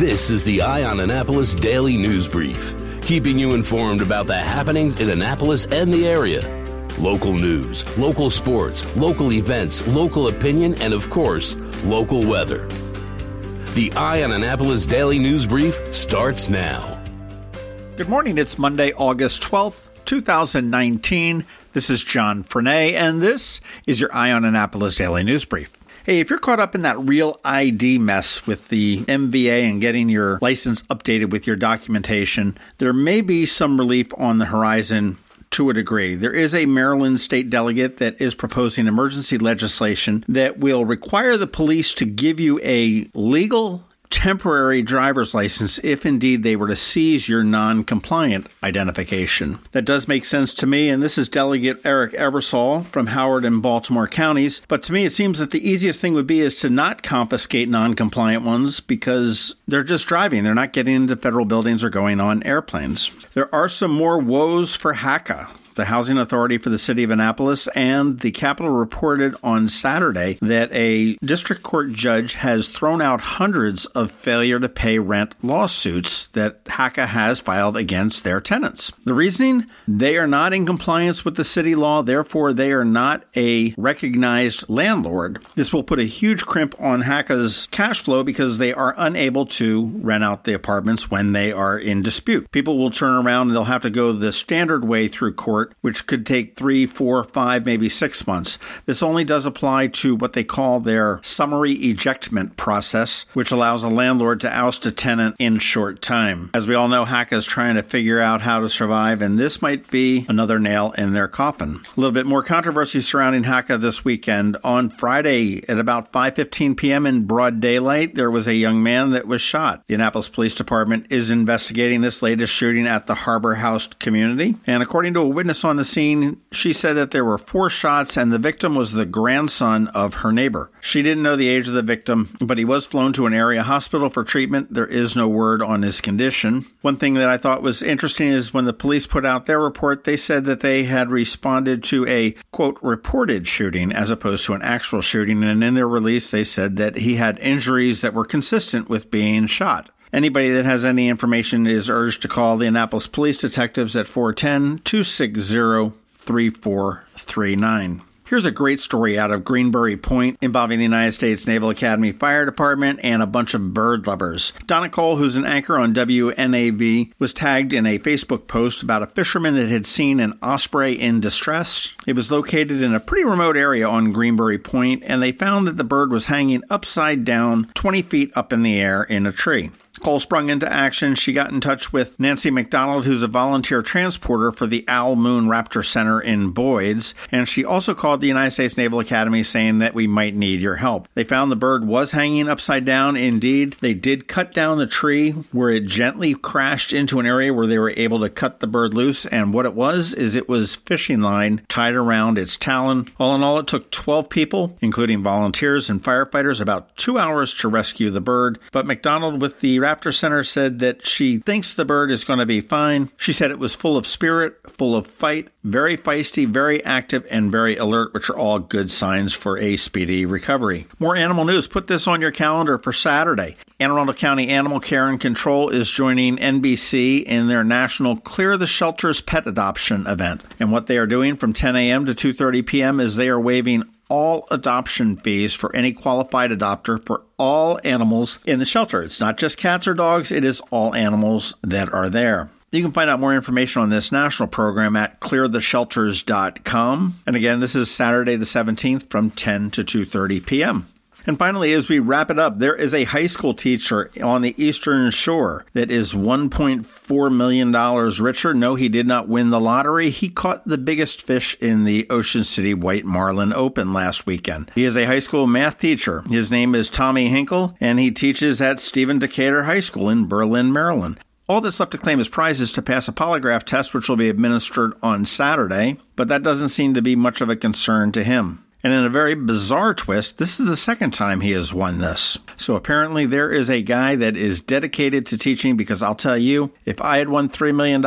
This is the Eye on Annapolis Daily News Brief, keeping you informed about the happenings in Annapolis and the area. Local news, local sports, local events, local opinion, and of course, local weather. The Eye on Annapolis Daily News Brief starts now. Good morning. It's Monday, August 12th, 2019. This is John Frenaye, and this is your Eye on Annapolis Daily News Brief. Hey, if you're caught up in that real ID mess with the MVA and getting your license updated with your documentation, there may be some relief on the horizon to a degree. There is a Maryland state delegate that is proposing emergency legislation that will require the police to give you a legal temporary driver's license if indeed they were to seize your non compliant identification. That does make sense to me, and this is Delegate Eric Ebersole from Howard and Baltimore counties. But to me, it seems that the easiest thing would be is to not confiscate non compliant ones because they're just driving. They're not getting into federal buildings or going on airplanes. There are some more woes for HACA the Housing Authority for the City of Annapolis, and the Capital reported on Saturday that a district court judge has thrown out hundreds of failure to pay rent lawsuits that HACA has filed against their tenants. The reasoning? They are not in compliance with the city law, therefore, they are not a recognized landlord. This will put a huge crimp on HACA's cash flow because they are unable to rent out the apartments when they are in dispute. People will turn around and they'll have to go the standard way through court court, which could take three, four, five, maybe six months. This only does apply to what they call their summary ejectment process, which allows a landlord to oust a tenant in short time. As we all know, HACA is trying to figure out how to survive, and this might be another nail in their coffin. A little bit more controversy surrounding HACA this weekend. On Friday at about 5:15 p.m. in broad daylight, there was a young man that was shot. The Annapolis Police Department is investigating this latest shooting at the Harbour House community, and according to a witness witness on the scene, she said that there were four shots and the victim was the grandson of her neighbor. She didn't know the age of the victim, but he was flown to an area hospital for treatment. There is no word on his condition. One thing that I thought was interesting is when the police put out their report, they said that they had responded to a quote reported shooting as opposed to an actual shooting. And in their release, they said that he had injuries that were consistent with being shot. Anybody that has any information is urged to call the Annapolis Police Detectives at 410 260 3439. Here's a great story out of Greenbury Point involving the United States Naval Academy Fire Department and a bunch of bird lovers. Donna Cole, who's an anchor on WNAV, was tagged in a Facebook post about a fisherman that had seen an osprey in distress. It was located in a pretty remote area on Greenbury Point, and they found that the bird was hanging upside down 20 feet up in the air in a tree. Cole sprung into action. She got in touch with Nancy McDonald, who's a volunteer transporter for the Owl Moon Raptor Center in Boyds, and she also called the United States Naval Academy saying that we might need your help. They found the bird was hanging upside down. Indeed, they did cut down the tree where it gently crashed into an area where they were able to cut the bird loose, and what it was is it was fishing line tied around its talon. All in all, it took 12 people, including volunteers and firefighters, about two hours to rescue the bird, but McDonald with the Raptor Center said that she thinks the bird is going to be fine. She said it was full of spirit, full of fight, very feisty, very active, and very alert, which are all good signs for a speedy recovery. More animal news. Put this on your calendar for Saturday. Anne Arundel County Animal Care and Control is joining NBC in their national Clear the Shelters Pet Adoption event. And what they are doing from 10 a.m. to 2:30 p.m. is they are waiving all adoption fees for any qualified adopter for all animals in the shelter. It's not just cats or dogs, it is all animals that are there. You can find out more information on this national program at cleartheshelters.com. And again, this is Saturday the 17th from 10 to 2:30 p.m. And finally, as we wrap it up, there is a high school teacher on the Eastern Shore that is $1.4 million richer. No, he did not win the lottery. He caught the biggest fish in the Ocean City White Marlin Open last weekend. He is a high school math teacher. His name is Tommy Hinkle, and he teaches at Stephen Decatur High School in Berlin, Maryland. All that's left to claim as prizes to pass a polygraph test, which will be administered on Saturday, but that doesn't seem to be much of a concern to him. And in a very bizarre twist, this is the second time he has won this. So apparently there is a guy that is dedicated to teaching because I'll tell you, if I had won $3 million,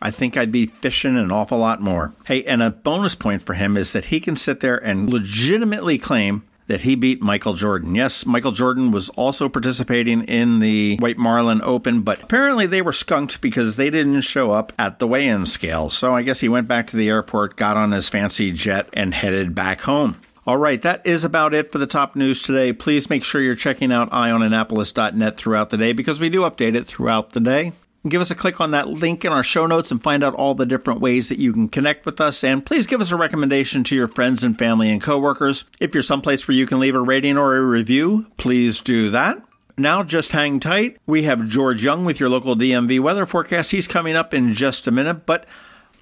I think I'd be fishing an awful lot more. Hey, and a bonus point for him is that he can sit there and legitimately claim that he beat Michael Jordan. Yes, Michael Jordan was also participating in the White Marlin Open, but apparently they were skunked because they didn't show up at the weigh in scale. So I guess he went back to the airport, got on his fancy jet, and headed back home. All right, that is about it for the top news today. Please make sure you're checking out eyeonannapolis.net throughout the day because we do update it throughout the day. Give us a click on that link in our show notes and find out all the different ways that you can connect with us. And please give us a recommendation to your friends and family and coworkers. If you're someplace where you can leave a rating or a review, please do that. Now, just hang tight. We have George Young with your local DMV weather forecast. He's coming up in just a minute, but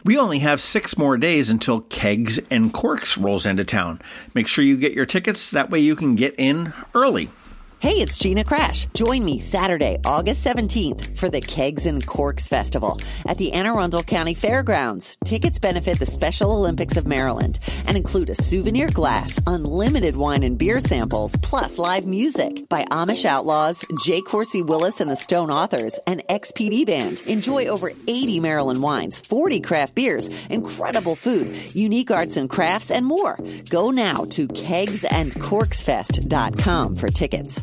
we only have six more days until Kegs and Corks rolls into town. Make sure you get your tickets. That way you can get in early. Hey, it's Gina Crash. Join me Saturday, August 17th for the Kegs and Corks Festival at the Anne Arundel County Fairgrounds. Tickets benefit the Special Olympics of Maryland and include a souvenir glass, unlimited wine and beer samples, plus live music by Amish Outlaws, J. Coursey Willis and the Stone Authors, and XPD Band. Enjoy over 80 Maryland wines, 40 craft beers, incredible food, unique arts and crafts, and more. Go now to kegsandcorksfest.com for tickets.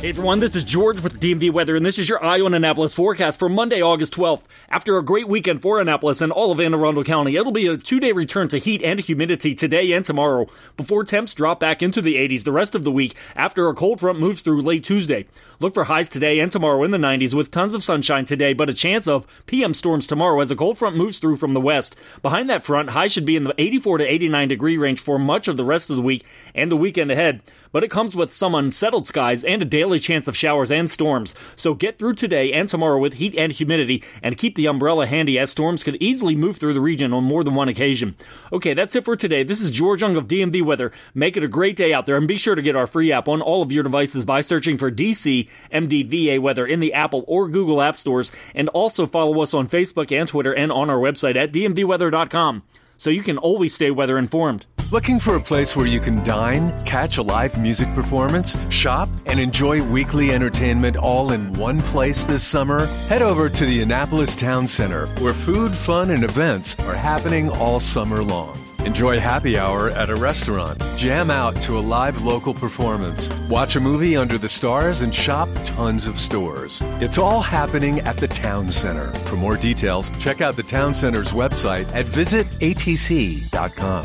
Hey everyone, this is George with DMV Weather, and this is your Eye on Annapolis forecast for Monday, August 12th. After a great weekend for Annapolis and all of Anne Arundel County, it'll be a two-day return to heat and humidity today and tomorrow, before temps drop back into the 80s the rest of the week after a cold front moves through late Tuesday. Look for highs today and tomorrow in the 90s with tons of sunshine today, but a chance of PM storms tomorrow as a cold front moves through from the west. Behind that front, highs should be in the 84 to 89 degree range for much of the rest of the week and the weekend ahead, but it comes with some unsettled skies and a daily chance of showers and storms. So get through today and tomorrow with heat and humidity and keep the umbrella handy as storms could easily move through the region on more than one occasion. Okay, that's it for today. This is George Young of DMV Weather. Make it a great day out there and be sure to get our free app on all of your devices by searching for DC MDVA weather in the Apple or Google App Stores, and also follow us on Facebook and Twitter and on our website at dmvweather.com so you can always stay weather informed. Looking for a place where you can dine, catch a live music performance, shop, and enjoy weekly entertainment all in one place this summer? Head over to the Annapolis Town Center, where food, fun, and events are happening all summer long. Enjoy happy hour at a restaurant, jam out to a live local performance, watch a movie under the stars, and shop tons of stores. It's all happening at the Town Center. For more details, check out the Town Center's website at visitatc.com.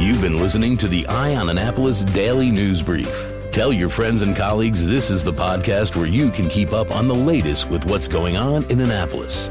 You've been listening to the Eye on Annapolis Daily News Brief. Tell your friends and colleagues this is the podcast where you can keep up on the latest with what's going on in Annapolis.